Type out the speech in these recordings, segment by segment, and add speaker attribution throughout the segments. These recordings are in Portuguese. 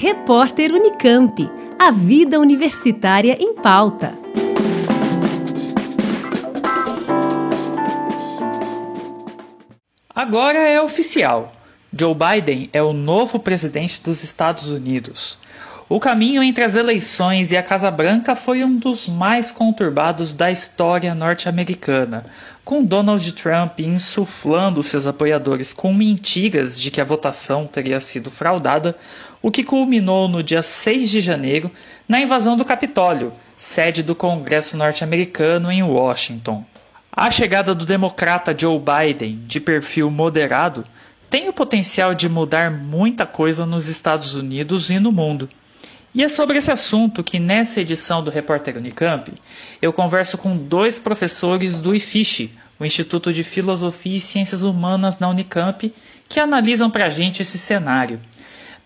Speaker 1: Repórter Unicamp. A vida universitária em pauta.
Speaker 2: Agora é oficial. Joe Biden é o novo presidente dos Estados Unidos. O caminho entre as eleições e a Casa Branca foi um dos mais conturbados da história norte-americana, com Donald Trump insuflando seus apoiadores com mentiras de que a votação teria sido fraudada, o que culminou no dia 6 de janeiro na invasão do Capitólio, sede do Congresso norte-americano em Washington. A chegada do democrata Joe Biden, de perfil moderado, tem o potencial de mudar muita coisa nos Estados Unidos e no mundo. E é sobre esse assunto que nessa edição do Repórter Unicamp eu converso com dois professores do IFISH, o Instituto de Filosofia e Ciências Humanas na Unicamp, que analisam para a gente esse cenário.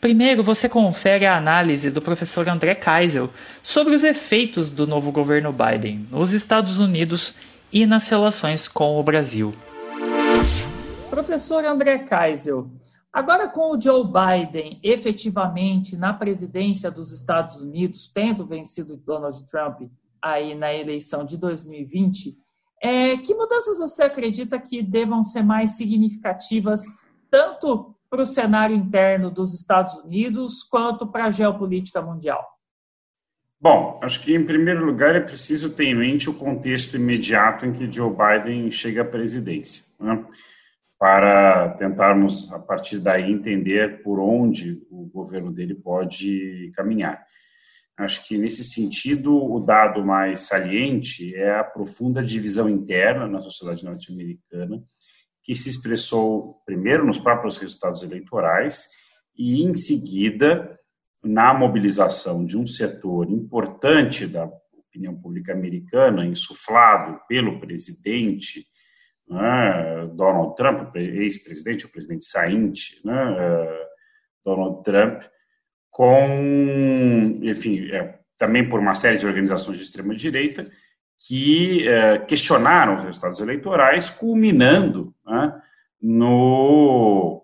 Speaker 2: Primeiro, você confere a análise do professor André Kaisel sobre os efeitos do novo governo Biden nos Estados Unidos e nas relações com o Brasil.
Speaker 3: Professor André Kaisel, Agora, com o Joe Biden efetivamente na presidência dos Estados Unidos, tendo vencido Donald Trump aí na eleição de 2020, é, que mudanças você acredita que devam ser mais significativas, tanto para o cenário interno dos Estados Unidos, quanto para a geopolítica mundial?
Speaker 4: Bom, acho que em primeiro lugar é preciso ter em mente o contexto imediato em que Joe Biden chega à presidência. Né? Para tentarmos, a partir daí, entender por onde o governo dele pode caminhar. Acho que, nesse sentido, o dado mais saliente é a profunda divisão interna na sociedade norte-americana, que se expressou primeiro nos próprios resultados eleitorais e, em seguida, na mobilização de um setor importante da opinião pública americana, insuflado pelo presidente né, Donald Trump, ex-presidente, o presidente sainte, né, eh, Donald Trump, com, enfim, é, também por uma série de organizações de extrema direita que é, questionaram os resultados eleitorais, culminando né, no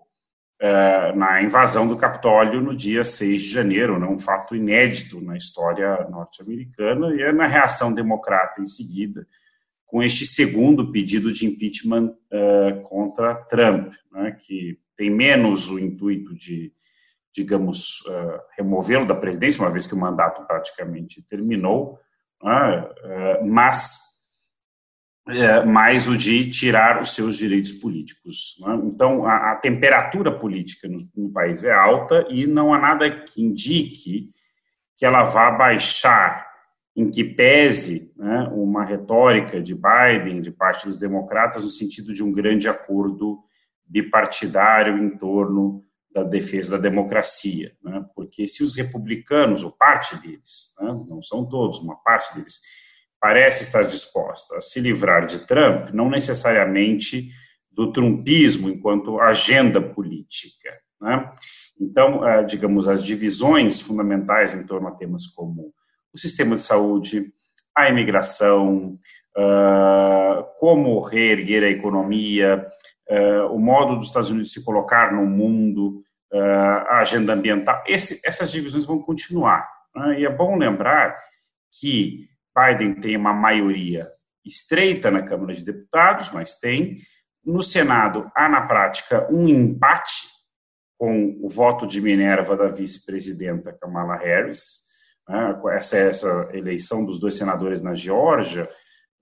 Speaker 4: é, na invasão do Capitólio no dia 6 de janeiro, né, um fato inédito na história norte-americana, e na reação democrata em seguida, com este segundo pedido de impeachment uh, contra Trump, né, que tem menos o intuito de, digamos, uh, removê-lo da presidência, uma vez que o mandato praticamente terminou, uh, mas mais o de tirar os seus direitos políticos. Né? Então, a, a, temperatura política no, no país é alta e não há nada que indique que ela vá baixar em que pese né, uma retórica de Biden, de parte dos democratas, no sentido de um grande acordo bipartidário em torno da defesa da democracia. Né, porque se os republicanos, ou parte deles, né, não são todos, uma parte deles, parece estar disposta a se livrar de Trump, não necessariamente do trumpismo enquanto agenda política. Né? Então, eh, digamos, as divisões fundamentais em torno a temas como o sistema de saúde, a imigração, uh, como reerguer a economia, uh, o modo dos Estados Unidos se colocar no mundo, uh, a agenda ambiental. Esse, essas divisões vão continuar. Né? E é bom lembrar que Biden tem uma maioria estreita na Câmara de Deputados, mas tem. No Senado, há na prática um empate com o voto de Minerva da vice-presidenta Kamala Harris né, essa, essa eleição dos dois senadores na Geórgia,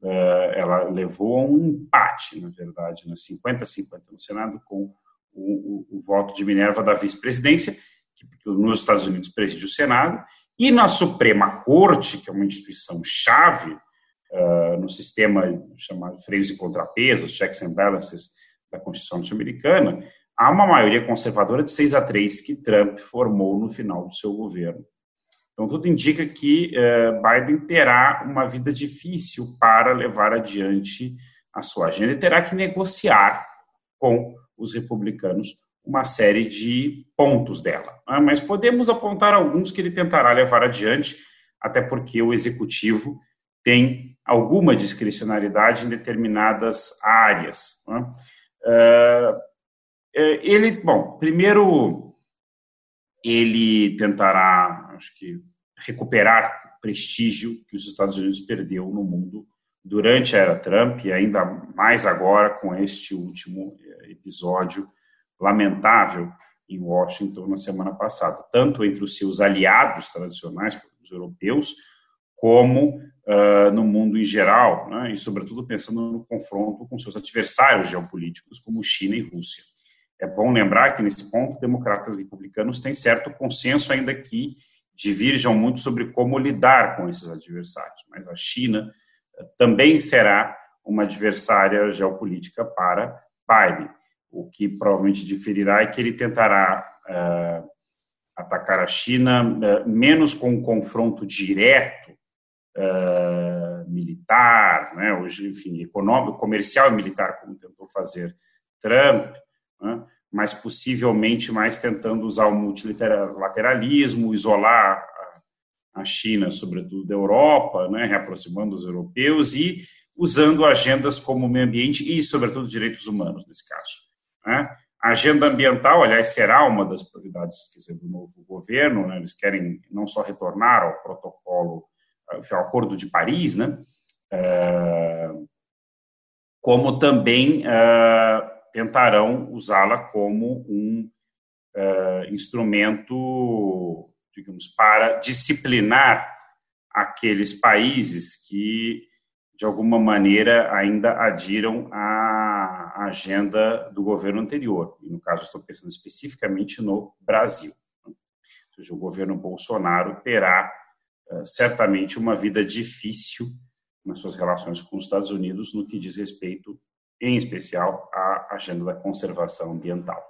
Speaker 4: eh, ela levou a um empate, na verdade, né, 50-50 no Senado, com o, o, o voto de Minerva da vice-presidência, que nos Estados Unidos preside o Senado, e na Suprema Corte, que é uma instituição chave uh, no sistema chamado freios e contrapesos, checks and balances da Constituição norte-americana, há uma maioria conservadora de 6 a 3 que Trump formou no final do seu governo. Então, tudo indica que uh, Biden terá uma vida difícil para levar adiante a sua agenda e terá que negociar com os republicanos uma série de pontos dela. Né? Mas podemos apontar alguns que ele tentará levar adiante, até porque o executivo tem alguma discricionariedade em determinadas áreas. Né? Uh, ele, bom, primeiro ele tentará, acho que, recuperar prestígio que os Estados Unidos perdeu no mundo durante a era Trump e ainda mais agora com este último eh, episódio lamentável em Washington na semana passada, tanto entre os seus aliados tradicionais, os europeus, como uh, no mundo em geral, né, e sobretudo pensando no confronto com seus adversários geopolíticos, como China e Rússia. É bom lembrar que, nesse ponto, democratas e republicanos têm certo consenso, ainda que divirjam muito sobre como lidar com esses adversários, mas a China uh, também será uma adversária geopolítica para Biden. O que provavelmente diferirá é que ele tentará uh, atacar a China uh, menos com um confronto direto uh, militar, né, hoje, enfim, econômico, comercial e militar, como tentou fazer Trump, né, mas possivelmente mais tentando usar o multilateralismo, isolar a China, sobretudo da Europa, né, reaproximando os europeus e usando agendas como meio ambiente e, sobretudo, direitos humanos, nesse caso. Né? A agenda ambiental, aliás, será uma das prioridades dizer, do novo governo. Né? Eles querem não só retornar ao protocolo, ao Acordo de Paris, né? É, como também é, tentarão usá-la como um é, instrumento, digamos, para disciplinar aqueles países que, de alguma maneira, ainda adiram à agenda do governo anterior. E, no caso, estou pensando especificamente no Brasil. Ou seja, o governo Bolsonaro terá uh, certamente uma vida difícil nas suas relações com os Estados Unidos no que diz respeito, em especial, à agenda da conservação ambiental.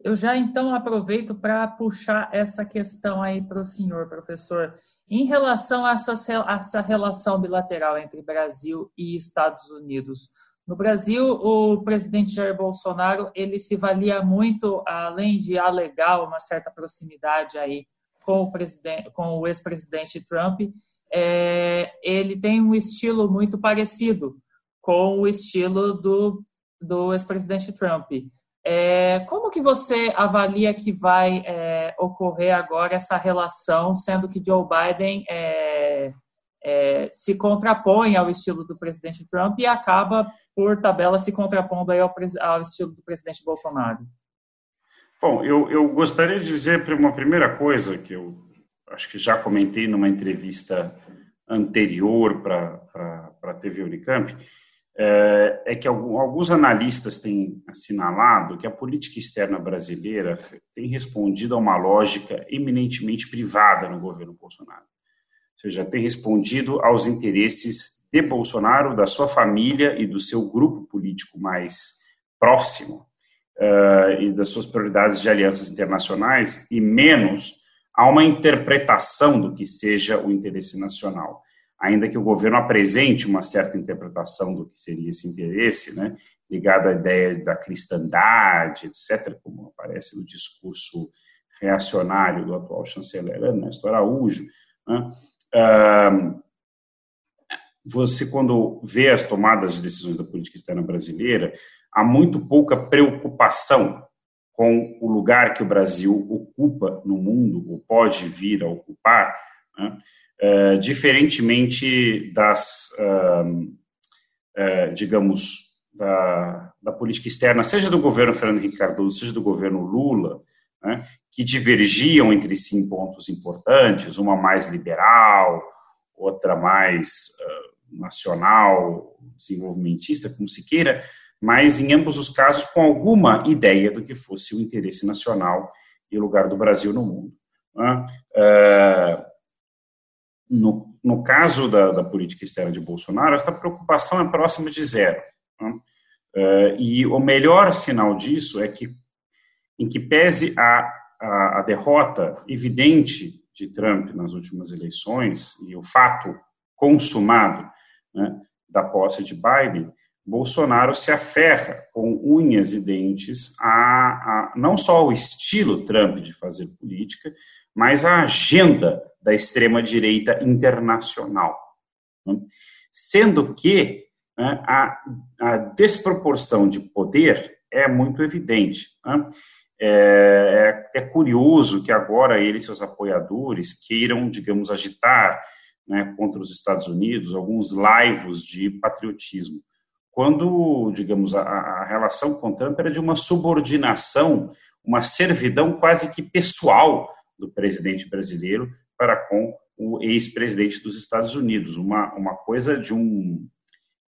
Speaker 3: Eu já então aproveito para puxar essa questão aí para o senhor, professor. Em relação a essa, a essa relação bilateral entre Brasil e Estados Unidos, no Brasil, o presidente Jair Bolsonaro ele se valia muito, além de alegar uma certa proximidade aí com o, com o ex-presidente Trump, é, ele tem um estilo muito parecido com o estilo do, do ex-presidente Trump. É, como que você avalia que vai é, ocorrer agora essa relação, sendo que Joe Biden é, é se contrapõe ao estilo do presidente Trump e acaba por tabela, se contrapondo ao, ao estilo do presidente Bolsonaro?
Speaker 4: Bom, eu, eu gostaria de dizer uma primeira coisa que eu acho que já comentei numa entrevista anterior para a TV Unicamp, é, é, que alguns analistas têm assinalado que a política externa brasileira tem respondido a uma lógica eminentemente privada no governo Bolsonaro. Ou seja, tem respondido aos interesses de Bolsonaro, da sua família e do seu grupo político mais próximo uh, e das suas prioridades de alianças internacionais e menos a uma interpretação do que seja o interesse nacional. Ainda que o governo apresente uma certa interpretação do que seria esse interesse, né, ligado à ideia da cristandade, etc., como aparece no discurso reacionário do atual chanceler Ernesto Araújo, né, você, quando vê as tomadas de decisões da política externa brasileira, há muito pouca preocupação com o lugar que o Brasil ocupa no mundo, ou pode vir a ocupar, né? É, diferentemente das, é, digamos, da, da, política externa, seja do governo Fernando Henrique Cardoso, seja do governo Lula, né? que divergiam entre si em pontos importantes, uma mais liberal, outra mais nacional, desenvolvimentista, como se queira, mas em ambos os casos com alguma ideia do que fosse o interesse nacional e o lugar do Brasil no mundo. Né? É, no, no caso da, da, política externa de Bolsonaro, essa preocupação é próxima de zero. Né? É, e o melhor sinal disso é que, em que pese a, a, a derrota evidente de Trump nas últimas eleições e o fato consumado né, da posse de Biden, Bolsonaro se aferra com unhas e dentes a, a, não só ao estilo Trump de fazer política, mas à agenda da extrema-direita internacional. Né? Sendo que né, a, a, desproporção de poder é muito evidente. Né? é, é, é curioso que agora ele e seus apoiadores queiram, digamos, agitar né, contra os Estados Unidos alguns laivos de patriotismo, quando, digamos, a, a relação com Trump era de uma subordinação, uma servidão quase que pessoal do presidente brasileiro para com o ex-presidente dos Estados Unidos, uma, uma coisa de um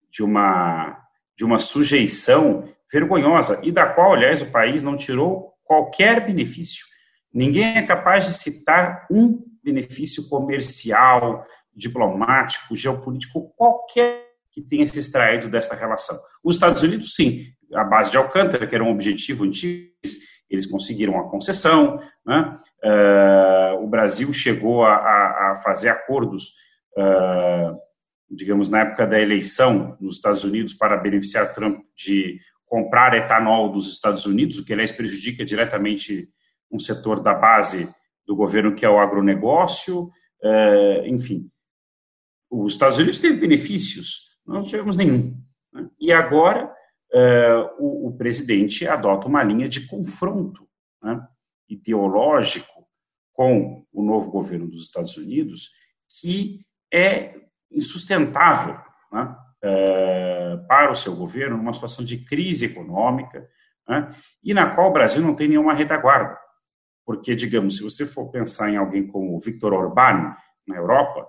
Speaker 4: de uma de uma sujeição vergonhosa e da qual, aliás, o país não tirou qualquer benefício. Ninguém é capaz de citar um benefício comercial, diplomático, geopolítico, qualquer que tenha se extraído desta relação. Os Estados Unidos, sim, a base de Alcântara, que era um objetivo antigo, eles conseguiram a concessão. Né? Uh, o Brasil chegou a, a, a fazer acordos, uh, digamos, na época da eleição nos Estados Unidos para beneficiar Trump de comprar etanol dos Estados Unidos, o que, aliás, prejudica diretamente um setor da base do governo, que é o agronegócio, é, enfim. Os Estados Unidos teve benefícios, não tivemos nenhum. Né? E agora o, o, presidente adota uma linha de confronto né, ideológico com o novo governo dos Estados Unidos que é insustentável. Né? Eh, para o seu governo numa situação de crise econômica né, e na qual o Brasil não tem nenhuma retaguarda. Porque, digamos, se você for pensar em alguém como Viktor Orbán na Europa,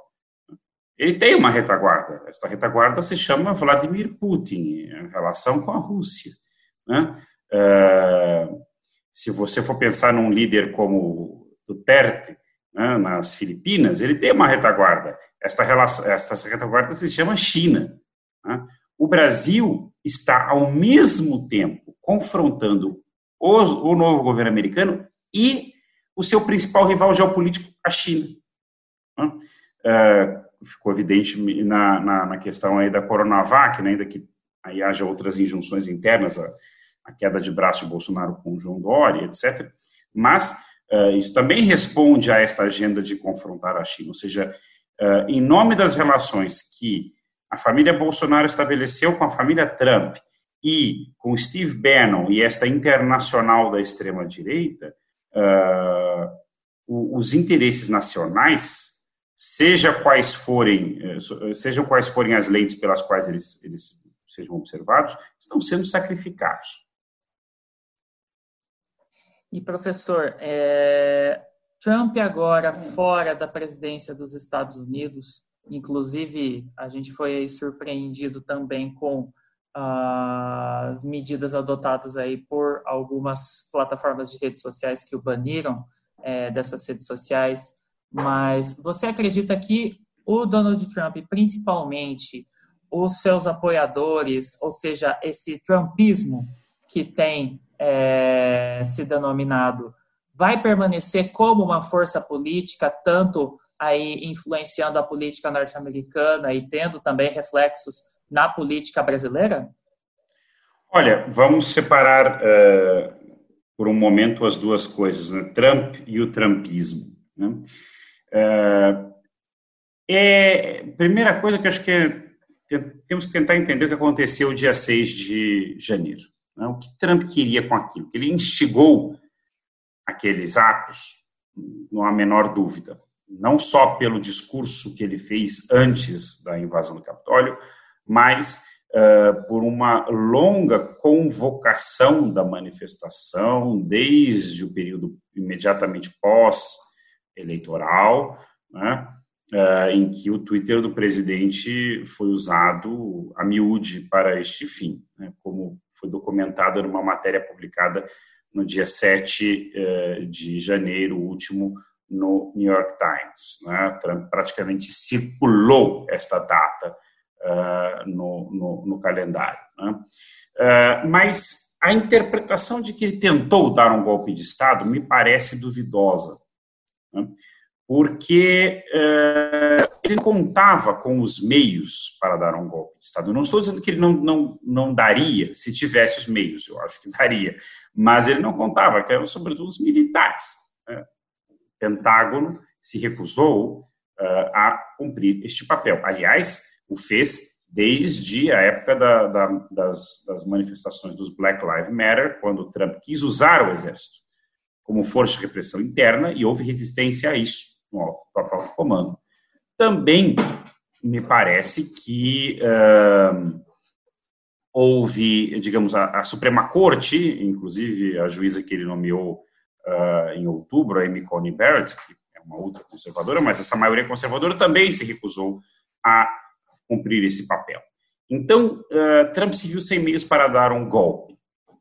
Speaker 4: ele tem uma retaguarda. Esta retaguarda se chama Vladimir Putin, em relação com a Rússia. Né? Uh, se você for pensar num líder como Duterte, né, nas Filipinas, ele tem uma retaguarda. Esta, relação, esta retaguarda se chama China. Né? O Brasil está, ao mesmo tempo, confrontando o novo governo americano e o seu principal rival geopolítico, a China. Né? É, ficou evidente na, na, na, questão aí da Coronavac, né, ainda que aí haja outras injunções internas, a, a queda de braço de Bolsonaro com João Dória, etc. Mas uh, isso também responde a esta agenda de confrontar a China, ou seja, uh, em nome das relações que a família Bolsonaro estabeleceu com a família Trump e com Steve Bannon e esta internacional da extrema-direita, uh, os interesses nacionais, seja quais forem, eh, sejam quais forem as lentes pelas quais eles, eles sejam observados, estão sendo sacrificados.
Speaker 3: E, professor, é, Trump agora fora da presidência dos Estados Unidos, Inclusive, a gente foi surpreendido também com as medidas adotadas aí por algumas plataformas de redes sociais que o baniram é, dessas redes sociais. Mas você acredita que o Donald Trump, principalmente os seus apoiadores, ou seja, esse Trumpismo que tem é, se denominado, vai permanecer como uma força política, tanto aí influenciando a política norte-americana e tendo também reflexos na política brasileira?
Speaker 4: Olha, vamos separar uh, por um momento as duas coisas, né? Trump e o trumpismo. Né? Uh, é, primeira coisa que eu acho que é, temos que tentar entender o que aconteceu dia 6 de janeiro. Né? O que Trump queria com aquilo? Que ele instigou aqueles atos, não há menor dúvida não só pelo discurso que ele fez antes da invasão do Capitólio, mas uh, por uma longa convocação da manifestação desde o período imediatamente pós-eleitoral, né, uh, em que o Twitter do presidente foi usado a miúde para este fim, né, como foi documentado numa matéria publicada no dia 7 uh, de janeiro último no New York Times. Né? Trump praticamente circulou esta data uh, no, no, no, calendário. Né? Uh, mas a interpretação de que ele tentou dar um golpe de Estado me parece duvidosa, né? porque uh, ele contava com os meios para dar um golpe de Estado. Não estou dizendo que ele não, não, não daria se tivesse os meios, eu acho que daria, mas ele não contava, que eram sobretudo os militares. Né? Pentágono se recusou uh, a cumprir este papel. Aliás, o fez desde a época da, da, das, das, manifestações dos Black Lives Matter, quando Trump quis usar o exército como força de repressão interna e houve resistência a isso no próprio comando. Também me parece que uh, houve, digamos, a, a, Suprema Corte, inclusive a juíza que ele nomeou uh, em outubro, a Amy Coney Barrett, que é uma outra conservadora, mas essa maioria conservadora também se recusou a cumprir esse papel. Então, uh, Trump se viu sem meios para dar um golpe.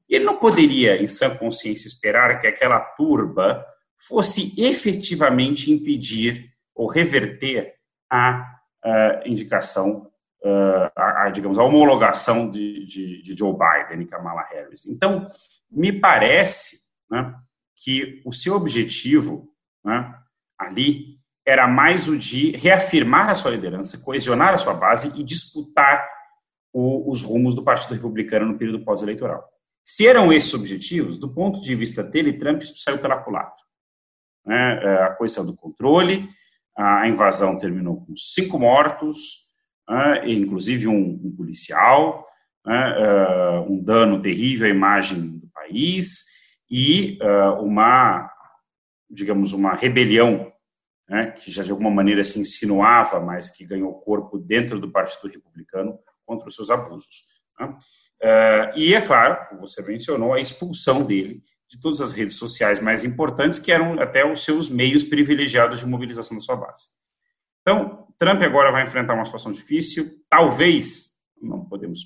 Speaker 4: Ele não poderia, em sã consciência, esperar que aquela turba fosse efetivamente impedir ou reverter a uh, indicação, a, a, digamos, a homologação de, de, de, Joe Biden e Kamala Harris. Então, me parece né, que o seu objetivo né, ali era mais o de reafirmar a sua liderança, coesionar a sua base e disputar o, os rumos do Partido Republicano no período pós-eleitoral. Se eram esses objetivos, do ponto de vista dele, Trump isso saiu pela culatra. Né? É, a coisa do controle, a invasão terminou com cinco mortos, né? inclusive um, um policial, né? É, um dano terrível à imagem do país e é, uma, digamos, uma rebelião né? que já de alguma maneira se insinuava, mas que ganhou corpo dentro do Partido Republicano contra os seus abusos. Uh, e, é claro, como você mencionou, a expulsão dele de todas as redes sociais mais importantes, que eram até os seus meios privilegiados de mobilização da sua base. Então, Trump agora vai enfrentar uma situação difícil, talvez, não podemos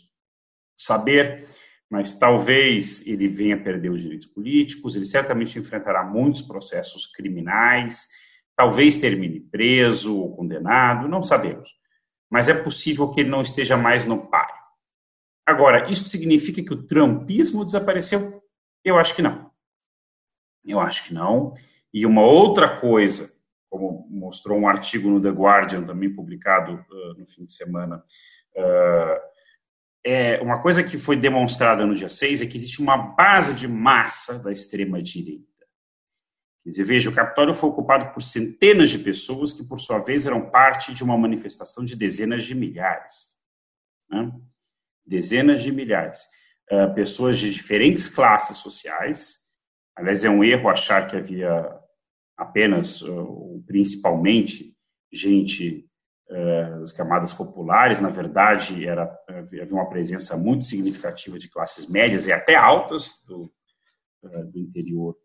Speaker 4: saber, mas talvez ele venha a perder os direitos políticos, ele certamente enfrentará muitos processos criminais, talvez termine preso ou condenado, não sabemos. Mas é possível que ele não esteja mais no páreo. Agora, isso significa que o trumpismo desapareceu? Eu acho que não. Eu acho que não. E uma outra coisa, como mostrou um artigo no The Guardian, também publicado uh, no fim de semana, uh, é uma coisa que foi demonstrada no dia 6 é que existe uma base de massa da extrema-direita Quer dizer, veja, o Capitólio foi ocupado por centenas de pessoas que, por sua vez, eram parte de uma manifestação de dezenas de milhares. Né? Dezenas de milhares. Uh, pessoas de diferentes classes sociais. Aliás, é um erro achar que havia apenas, uh, principalmente, gente uh, das camadas populares. Na verdade, era, havia uma presença muito significativa de classes médias e até altas do, do interior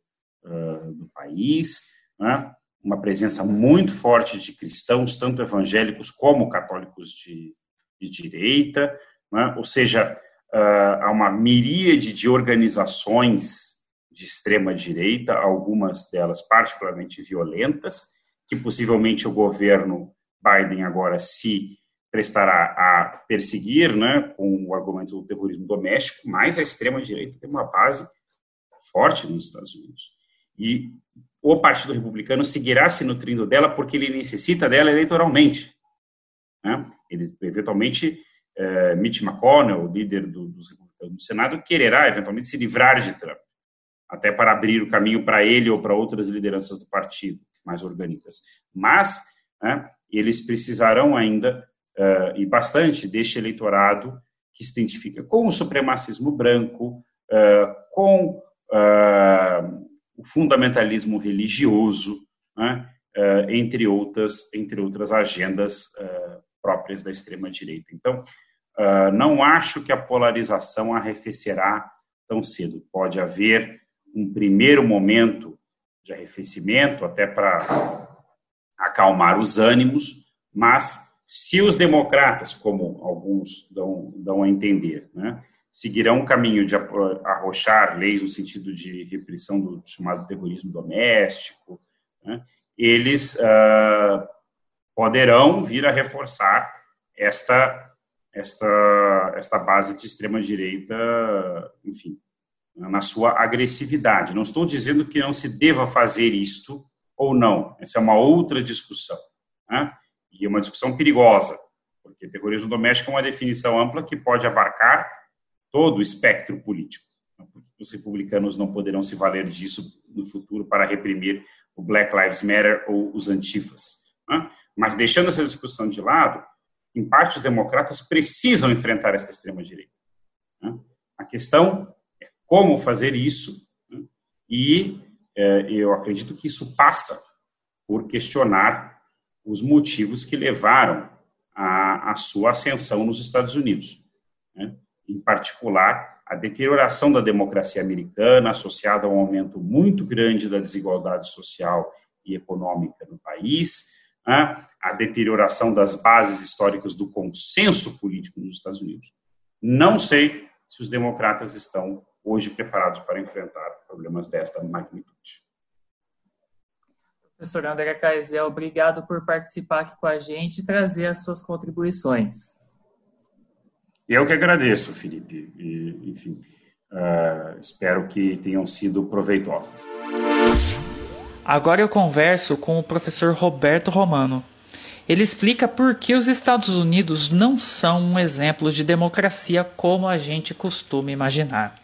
Speaker 4: uh, do país, né? uma presença muito forte de cristãos, tanto evangélicos como católicos de, de direita, né? ou seja, uh, há uma miríade de organizações de extrema direita, algumas delas particularmente violentas, que possivelmente o governo Biden agora se prestará a perseguir, né, com o argumento do terrorismo doméstico, mas a extrema direita tem uma base forte nos Estados Unidos. E o Partido Republicano seguirá se nutrindo dela porque ele necessita dela eleitoralmente. Né? Ele, eventualmente, eh, Mitch McConnell, líder do, dos republicanos no Senado, quererá, eventualmente, se livrar de Trump, até para abrir o caminho para ele ou para outras lideranças do partido mais orgânicas. Mas né, eles precisarão ainda, uh, e bastante, deste eleitorado que se identifica com o supremacismo branco, uh, com uh, o fundamentalismo religioso, né, entre, outras, entre outras agendas uh, próprias da extrema-direita. Então, uh, não acho que a polarização arrefecerá tão cedo. Pode haver um primeiro momento de arrefecimento, até para acalmar os ânimos, mas se os democratas, como alguns dão, dão a entender, né, seguirão um caminho de arrochar leis no sentido de repressão do chamado terrorismo doméstico, né, eles uh, poderão vir a reforçar esta, esta, esta base de extrema-direita, enfim, na sua agressividade. Não estou dizendo que não se deva fazer isto ou não, essa é uma outra discussão, né, e é uma discussão perigosa, porque terrorismo doméstico é uma definição ampla que pode abarcar todo o espectro político. Os republicanos não poderão se valer disso no futuro para reprimir o Black Lives Matter ou os antifas. Né? Mas deixando essa discussão de lado, em parte os democratas precisam enfrentar esta extrema-direita. Né? A questão é como fazer isso né? e é, eu acredito que isso passa por questionar os motivos que levaram à, sua ascensão nos Estados Unidos. Né? Em particular, a deterioração da democracia americana, associada a um aumento muito grande da desigualdade social e econômica no país, né? a deterioração das bases históricas do consenso político nos Estados Unidos. Não sei se os democratas estão hoje preparados para enfrentar problemas desta magnitude.
Speaker 3: Professor André Caisel, obrigado por participar aqui com a gente e trazer as suas contribuições.
Speaker 4: Eu que agradeço, Felipe. E, enfim, uh, espero que tenham sido proveitosas.
Speaker 2: Agora eu converso com o professor Roberto Romano. Ele explica por que os Estados Unidos não são um exemplo de democracia como a gente costuma imaginar.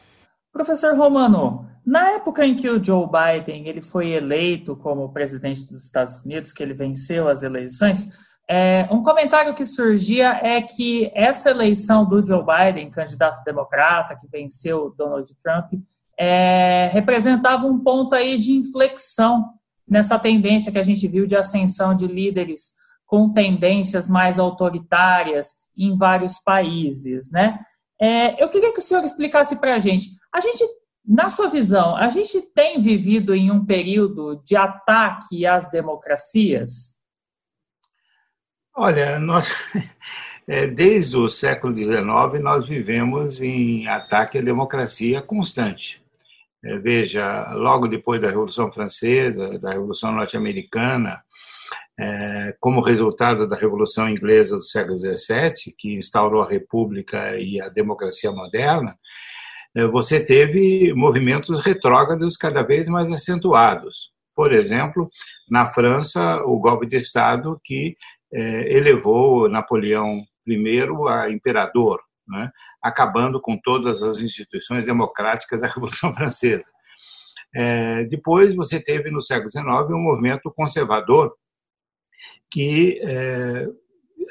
Speaker 3: Professor Romano, na época em que o Joe Biden ele foi eleito como presidente dos Estados Unidos, que ele venceu as eleições, é, um comentário que surgia é que essa eleição do Joe Biden, candidato democrata que venceu Donald Trump, é, representava um ponto aí de inflexão nessa tendência que a gente viu de ascensão de líderes com tendências mais autoritárias em vários países, né? É, eu queria que o senhor explicasse para a gente. A gente, na sua visão, a gente tem vivido em um período de ataque às democracias?
Speaker 5: Olha, nós, é, desde o século XIX, nós vivemos em ataque à democracia constante. É, veja, logo depois da Revolução Francesa, da Revolução Norte-Americana, é, como resultado da Revolução Inglesa do século XVII, que instaurou a República e a democracia moderna, é, você teve movimentos retrógrados cada vez mais acentuados. Por exemplo, na França, o golpe de Estado que elevou Napoleão I a imperador, né, acabando com todas as instituições democráticas da Revolução Francesa. É, depois, você teve no século XIX um movimento conservador que é,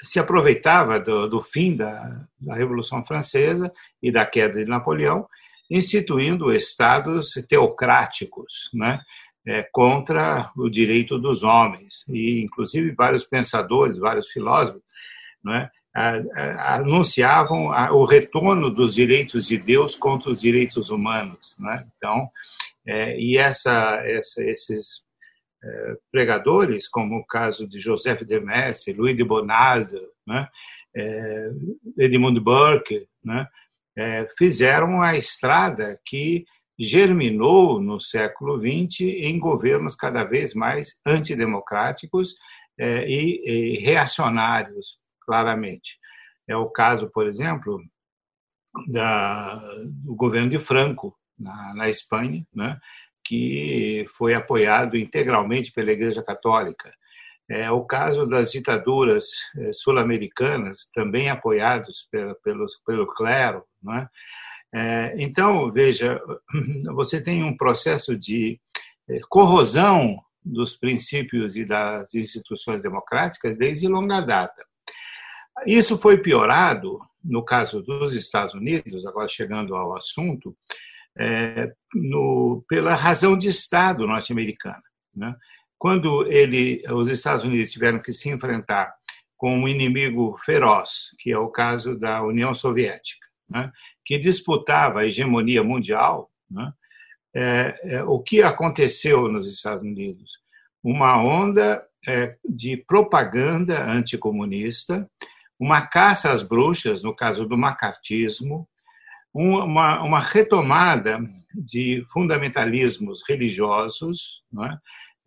Speaker 5: se aproveitava do, do fim da, da, Revolução Francesa e da queda de Napoleão, instituindo estados teocráticos, né, é, contra o direito dos homens. E, inclusive, vários pensadores, vários filósofos, né, anunciavam o retorno dos direitos de Deus contra os direitos humanos. Né? Então, é, e essa, essa, esses é, pregadores, como o caso de Joseph de Mestre, Louis de Bonaldo, né, é, Edmund Burke, né, é, fizeram a estrada que germinou no século XX em governos cada vez mais antidemocráticos é, e reacionários, claramente. É o caso, por exemplo, da, do governo de Franco, na, na Espanha, né, que foi apoiado integralmente pela Igreja Católica. É o caso das ditaduras é, sul-americanas, também apoiados pelo, pelo, pelo clero. Né? É, então, veja, você tem um processo de é, corrosão dos princípios e das instituições democráticas desde longa data. Isso foi piorado, no caso dos Estados Unidos, agora chegando ao assunto, é, no, pela razão de Estado norte-americana. Né? Quando ele, os Estados Unidos tiveram que se enfrentar com um inimigo feroz, que é o caso da União Soviética, né? que disputava a hegemonia mundial, né? é, é, o que aconteceu nos Estados Unidos? Uma onda é, de propaganda anticomunista, uma caça às bruxas, no caso do macartismo, uma, uma retomada de fundamentalismos religiosos, é?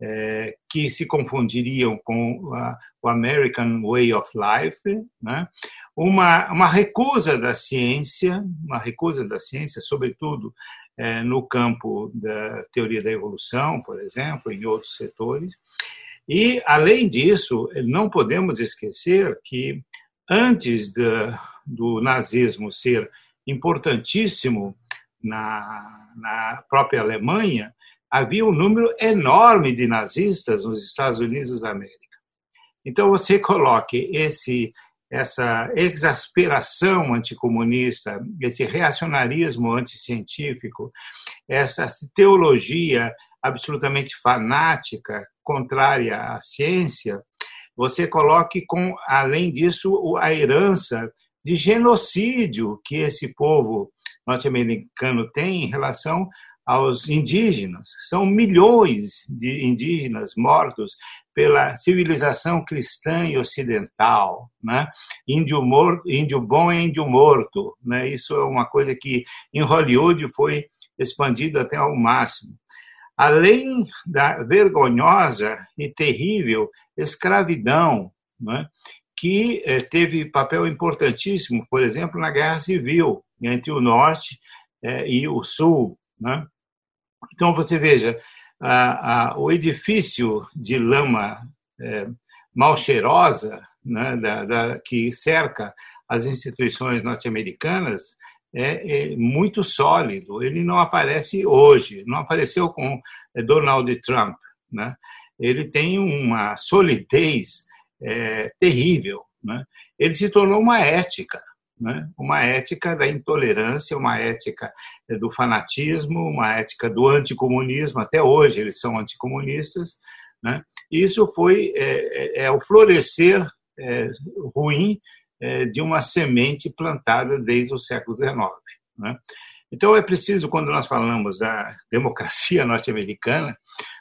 Speaker 5: É, que se confundiriam com a, o American Way of Life, né? uma, uma recusa da ciência, uma recusa da ciência, sobretudo é, no campo da teoria da evolução, por exemplo, em outros setores. E, além disso, não podemos esquecer que antes de, do nazismo ser importantíssimo na, na própria Alemanha, havia um número enorme de nazistas nos Estados Unidos da América. Então, você coloque esse, essa exasperação anticomunista, esse reacionarismo anticientífico, essa teologia absolutamente fanática, contrária à ciência, você coloque com, além disso, a herança de genocídio que esse povo norte-americano tem em relação aos indígenas. São milhões de indígenas mortos pela civilização cristã e ocidental, né? Índio morto, índio bom é índio morto, né? Isso é uma coisa que em Hollywood foi expandido até ao máximo. Além da vergonhosa e terrível escravidão, né? que eh, teve papel importantíssimo, por exemplo, na Guerra Civil entre o Norte eh, e o Sul. Né? Então, você veja, a, a, o edifício de lama é, mal cheirosa né, da, da, que cerca as instituições norte-americanas é, é, muito sólido. Ele não aparece hoje, não apareceu com é, Donald Trump. Né? Ele tem uma solidez é, terrível. Né? Ele se tornou uma ética né? uma ética da intolerância, uma ética do fanatismo, uma ética do anticomunismo. Até hoje eles são anticomunistas. Né? Isso foi é, é, o florescer ruim de uma semente plantada desde o século XIX. Né? Então é preciso, quando nós falamos da democracia norte-americana,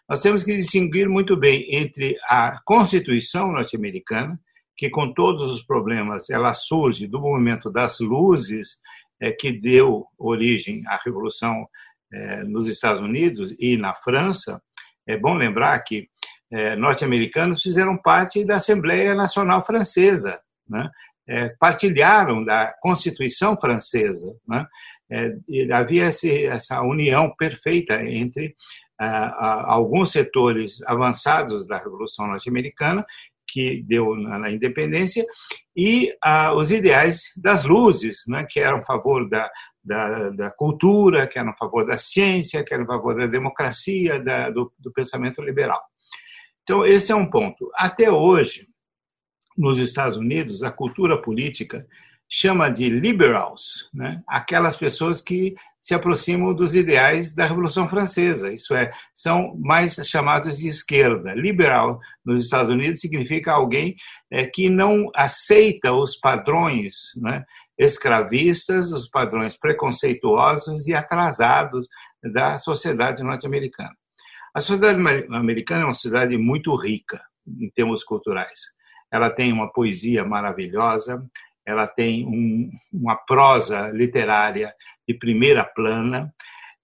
Speaker 5: nós temos que distinguir muito bem entre a Constituição norte-americana, que com todos os problemas ela surge do movimento das luzes é, que deu origem à revolução é, nos Estados Unidos e na França. É bom lembrar que é, norte-americanos fizeram parte da Assembleia Nacional Francesa, né? É, partilharam da Constituição Francesa. Né? É, havia essa união perfeita entre alguns setores avançados da Revolução Norte-Americana que deu na, independência, e ah, os ideais das luzes, né, que eram a favor da, da, da, cultura, que eram a favor da ciência, que eram a favor da democracia, da, do, do pensamento liberal. Então, esse é um ponto. Até hoje, nos Estados Unidos, a cultura política chama de liberals, né? aquelas pessoas que se aproximam dos ideais da Revolução Francesa, isso é, são mais chamados de esquerda. Liberal nos Estados Unidos significa alguém é, que não aceita os padrões né, escravistas, os padrões preconceituosos e atrasados da sociedade norte-americana. A sociedade americana é uma sociedade muito rica em termos culturais. Ela tem uma poesia maravilhosa, ela tem um, uma prosa literária de primeira plana,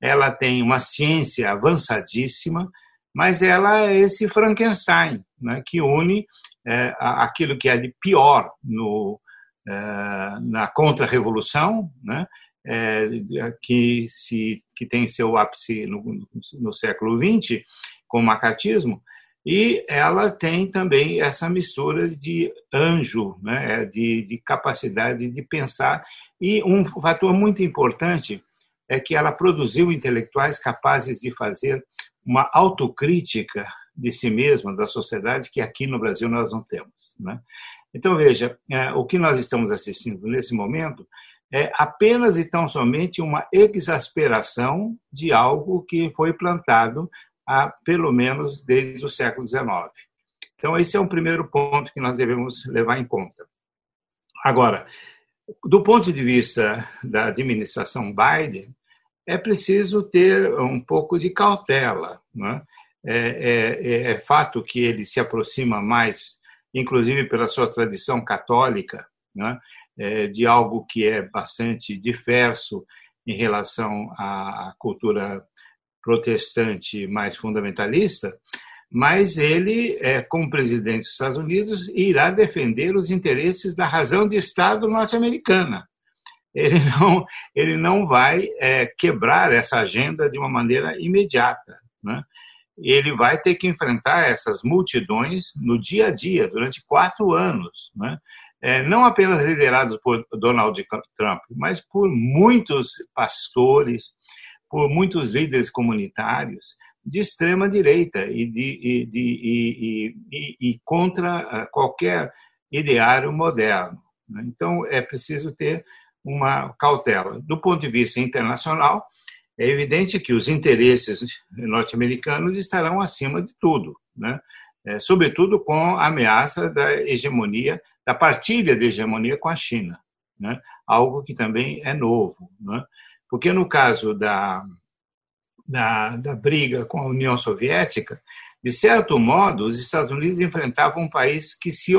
Speaker 5: ela tem uma ciência avançadíssima, mas ela é esse Frankenstein, né, que une é, aquilo que é de pior no, é, na contra-revolução, né, é, que, se, que tem seu ápice no, no século XX, com o macartismo, e ela tem também essa mistura de anjo, né? de, de capacidade de pensar. E um fator muito importante é que ela produziu intelectuais capazes de fazer uma autocrítica de si mesma, da sociedade, que aqui no Brasil nós não temos. Né? Então, veja, é, o que nós estamos assistindo nesse momento é apenas e tão somente uma exasperação de algo que foi plantado há pelo menos desde o século XIX. Então, esse é um primeiro ponto que nós devemos levar em conta. Agora, do ponto de vista da administração Biden, é preciso ter um pouco de cautela. Né? É, é, é, fato que ele se aproxima mais, inclusive pela sua tradição católica, né? é, de algo que é bastante diverso em relação à cultura protestante mais fundamentalista, mas ele, é, como presidente dos Estados Unidos, irá defender os interesses da razão de Estado norte-americana. Ele não, ele não vai é, quebrar essa agenda de uma maneira imediata. Né? Ele vai ter que enfrentar essas multidões no dia a dia, durante quatro anos. Né? É, não apenas liderados por Donald Trump, mas por muitos pastores, por muitos líderes comunitários de extrema direita e, de, e, de, e, e, contra ah, qualquer ideário moderno. Né? Então, é preciso ter uma cautela. Do ponto de vista internacional, é evidente que os interesses norte-americanos estarão acima de tudo, né? É, sobretudo com a ameaça da hegemonia, da partilha de hegemonia com a China, né? algo que também é novo. Né? Porque no caso da, da, da briga com a União Soviética, de certo modo, os Estados Unidos enfrentavam um país que se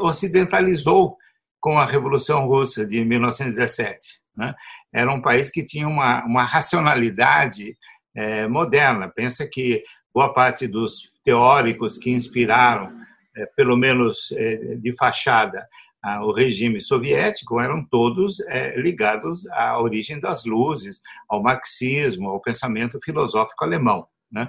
Speaker 5: ocidentalizou com a Revolução Russa de 1917. Né? Era um país que tinha uma, uma racionalidade é, moderna. Pensa que boa parte dos teóricos que inspiraram, é, pelo menos é, de fachada, o regime soviético eram todos é, ligados à origem das luzes, ao marxismo, ao pensamento filosófico alemão. Né?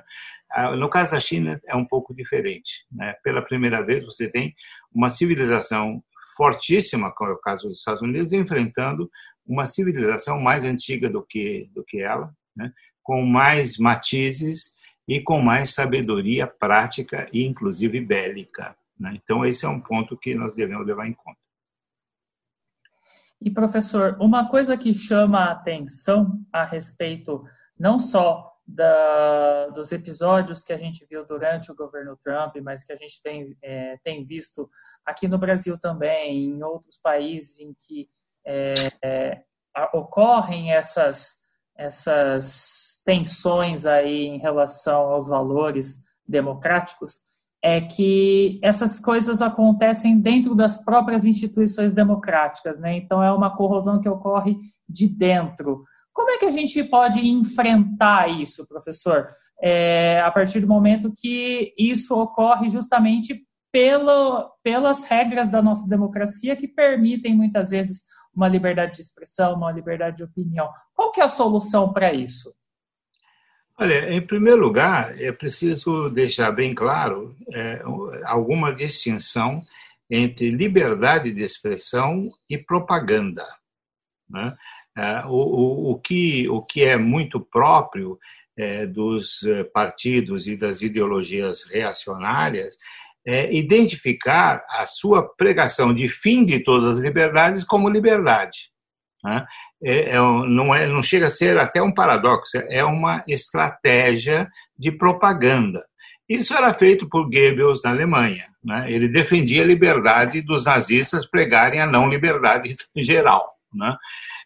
Speaker 5: No caso da China é um pouco diferente. Né? Pela primeira vez você tem uma civilização fortíssima, como é o caso dos Estados Unidos, enfrentando uma civilização mais antiga do que do que ela, né? com mais matizes e com mais sabedoria prática e inclusive bélica. Né? Então esse é um ponto que nós devemos levar em conta.
Speaker 3: E professor, uma coisa que chama a atenção a respeito não só da, dos episódios que a gente viu durante o governo Trump, mas que a gente tem, é, tem visto aqui no Brasil também, em outros países em que é, é, ocorrem essas, essas tensões aí em relação aos valores democráticos, é que essas coisas acontecem dentro das próprias instituições democráticas, né? Então é uma corrosão que ocorre de dentro. Como é que a gente pode enfrentar isso, professor? É, a partir do momento que isso ocorre justamente pelo, pelas regras da nossa democracia que permitem muitas vezes uma liberdade de expressão, uma liberdade de opinião. Qual que é a solução para isso?
Speaker 5: Olha, em primeiro lugar, é preciso deixar bem claro é, alguma distinção entre liberdade de expressão e propaganda. Né? É, o, o, o, que, o que é muito próprio é, dos é, partidos e das ideologias reacionárias é identificar a sua pregação de fim de todas as liberdades como liberdade. Né? É, é, não, é, não chega a ser até um paradoxo, é uma estratégia de propaganda. Isso era feito por Goebbels na Alemanha. Né? Ele defendia a liberdade dos nazistas pregarem a não liberdade geral. Né?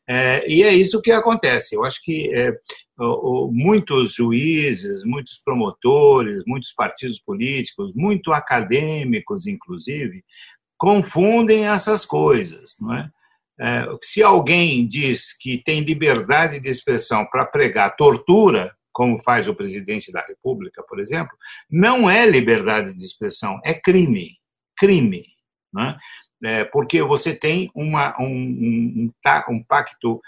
Speaker 5: É, e é isso que acontece. Eu acho que é, o, muitos juízes, muitos promotores, muitos partidos políticos, muito acadêmicos, inclusive, confundem essas coisas. Não é? É, se alguém diz que tem liberdade de expressão para pregar tortura, como faz o presidente da República, por exemplo, não é liberdade de expressão, é crime. Crime. Né? é, porque você tem uma, um, um, um, pacto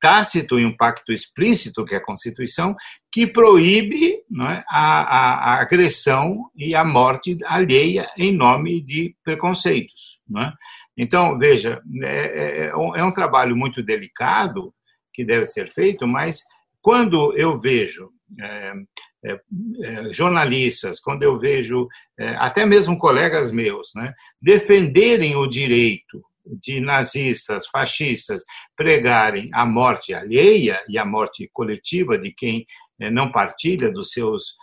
Speaker 5: tácito e um pacto explícito, que é a Constituição, que proíbe é, a, a, agressão e a morte alheia em nome de preconceitos. É? Então, veja, é, é, é um trabalho muito delicado que deve ser feito, mas quando eu vejo é, é, é, jornalistas, quando eu vejo é, até mesmo colegas meus, né, defenderem o direito de nazistas, fascistas pregarem a morte alheia e a morte coletiva de quem não partilha dos seus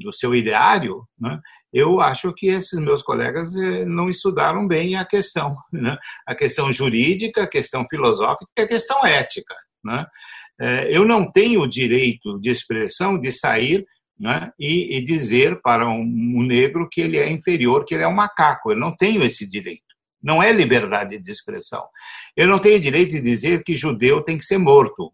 Speaker 5: do seu ideário, né, eu acho que esses meus colegas não estudaram bem a questão, né, a questão jurídica, a questão filosófica, a questão ética, né. É, eu não tenho o direito de expressão de sair né, e, e, dizer para um, negro que ele é inferior, que ele é um macaco. Eu não tenho esse direito. Não é liberdade de expressão. Eu não tenho direito de dizer que judeu tem que ser morto.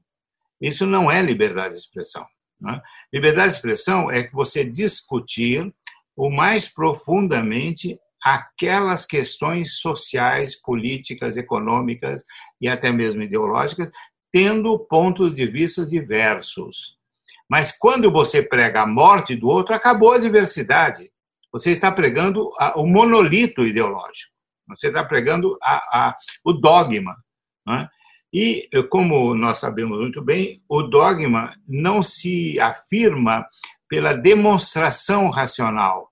Speaker 5: Isso não é liberdade de expressão. Né? Liberdade de expressão é que você discutir o mais profundamente aquelas questões sociais, políticas, econômicas e até mesmo ideológicas tendo pontos de vista diversos. Mas quando você prega a morte do outro, acabou a diversidade. Você está pregando o monolito ideológico. Você está pregando a, a, o dogma. É? E, como nós sabemos muito bem, o dogma não se afirma pela demonstração racional,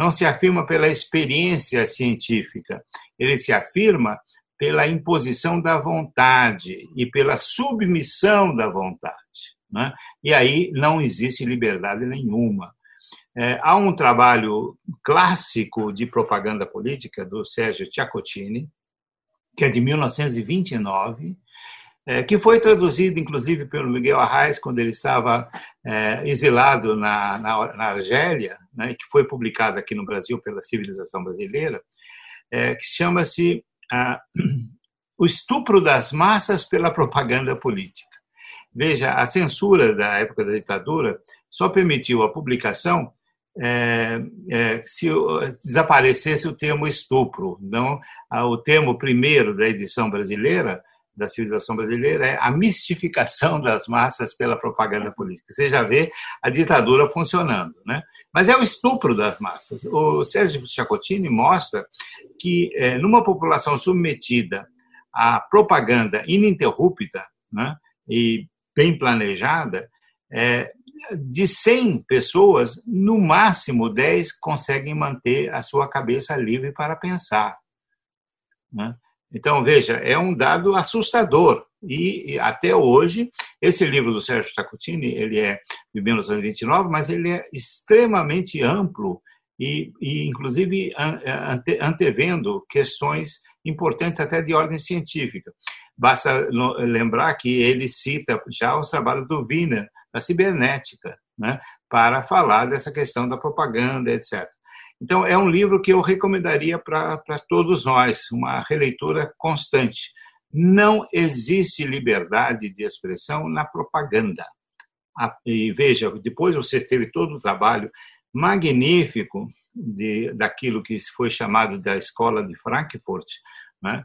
Speaker 5: não se afirma pela experiência científica, ele se afirma pela imposição da vontade e pela submissão da vontade. Né? E aí não existe liberdade nenhuma. É, há um trabalho clássico de propaganda política do Sérgio Ciaccottini, que é de 1929, é, que foi traduzido, inclusive, pelo Miguel Arraes, quando ele estava é, exilado na, na, na Argélia, né, que foi publicado aqui no Brasil pela Civilização Brasileira, é, que chama-se ah, O Estupro das Massas pela Propaganda Política. Veja, a censura da época da ditadura só permitiu a publicação é, é, se desaparecesse o termo estupro. Não, o termo primeiro da edição brasileira, da civilização brasileira, é a mistificação das massas pela propaganda política. Você já vê a ditadura funcionando. Né? Mas é o estupro das massas. O Sérgio Chacotini mostra que, é, numa população submetida à propaganda ininterrupta né, e bem planejada, é, de 100 pessoas, no máximo 10 conseguem manter a sua cabeça livre para pensar. Né? Então, veja, é um dado assustador. E, e, até hoje, esse livro do Sérgio Tacutini, ele é de 1929, mas ele é extremamente amplo e, e inclusive, ante, antevendo questões importantes até de ordem científica. Basta lembrar que ele cita já os trabalhos do Wiener, da cibernética, né, para falar dessa questão da propaganda, etc. Então, é um livro que eu recomendaria para todos nós, uma releitura constante. Não existe liberdade de expressão na propaganda. E veja, depois você teve todo o trabalho magnífico de, daquilo que foi chamado da Escola de Frankfurt, né?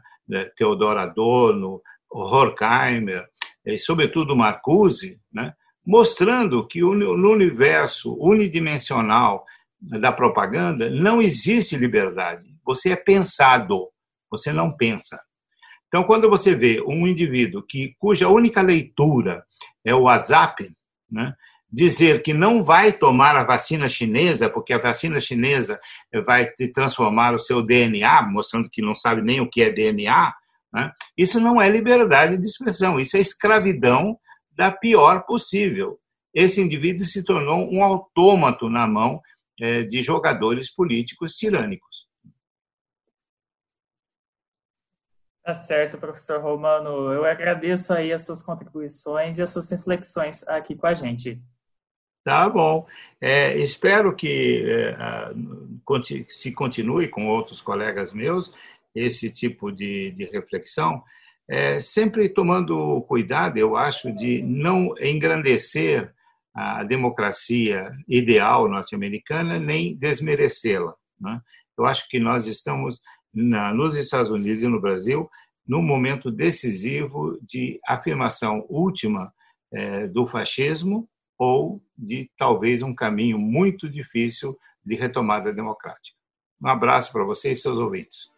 Speaker 5: Theodor Adorno, Horkheimer, e sobretudo Marcuse, né? mostrando que no universo unidimensional da propaganda não existe liberdade. Você é pensado, você não pensa. Então, quando você vê um indivíduo que cuja única leitura é o WhatsApp, né, dizer que não vai tomar a vacina chinesa, porque a vacina chinesa vai te transformar o seu DNA, mostrando que não sabe nem o que é DNA, né, isso não é liberdade de expressão, isso é escravidão da pior possível. Esse indivíduo se tornou um autômato na mão de jogadores políticos tirânicos.
Speaker 3: Tá certo, professor Romano. Eu agradeço aí as suas contribuições e as suas reflexões aqui com a gente.
Speaker 5: Tá bom. É, espero que é, se continue com outros colegas meus esse tipo de, de reflexão, é, sempre tomando cuidado, eu acho, de não engrandecer a democracia ideal norte-americana nem desmerecê-la. Né? Eu acho que nós estamos na, nos Estados Unidos e no Brasil num momento decisivo de afirmação última é, do fascismo ou de talvez um caminho muito difícil de retomada democrática. Um abraço para vocês e seus ouvintes.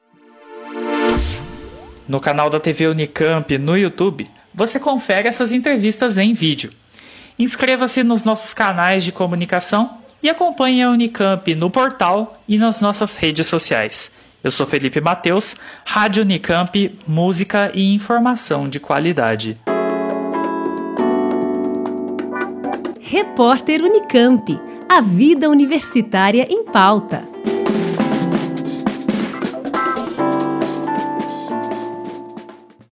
Speaker 2: No canal da TV Unicamp no YouTube, você confere essas entrevistas em vídeo. Inscreva-se nos nossos canais de comunicação e acompanhe a Unicamp no portal e nas nossas redes sociais. Eu sou Felipe Mateus, Rádio Unicamp, música e informação de qualidade.
Speaker 1: Repórter Unicamp. A vida universitária em pauta.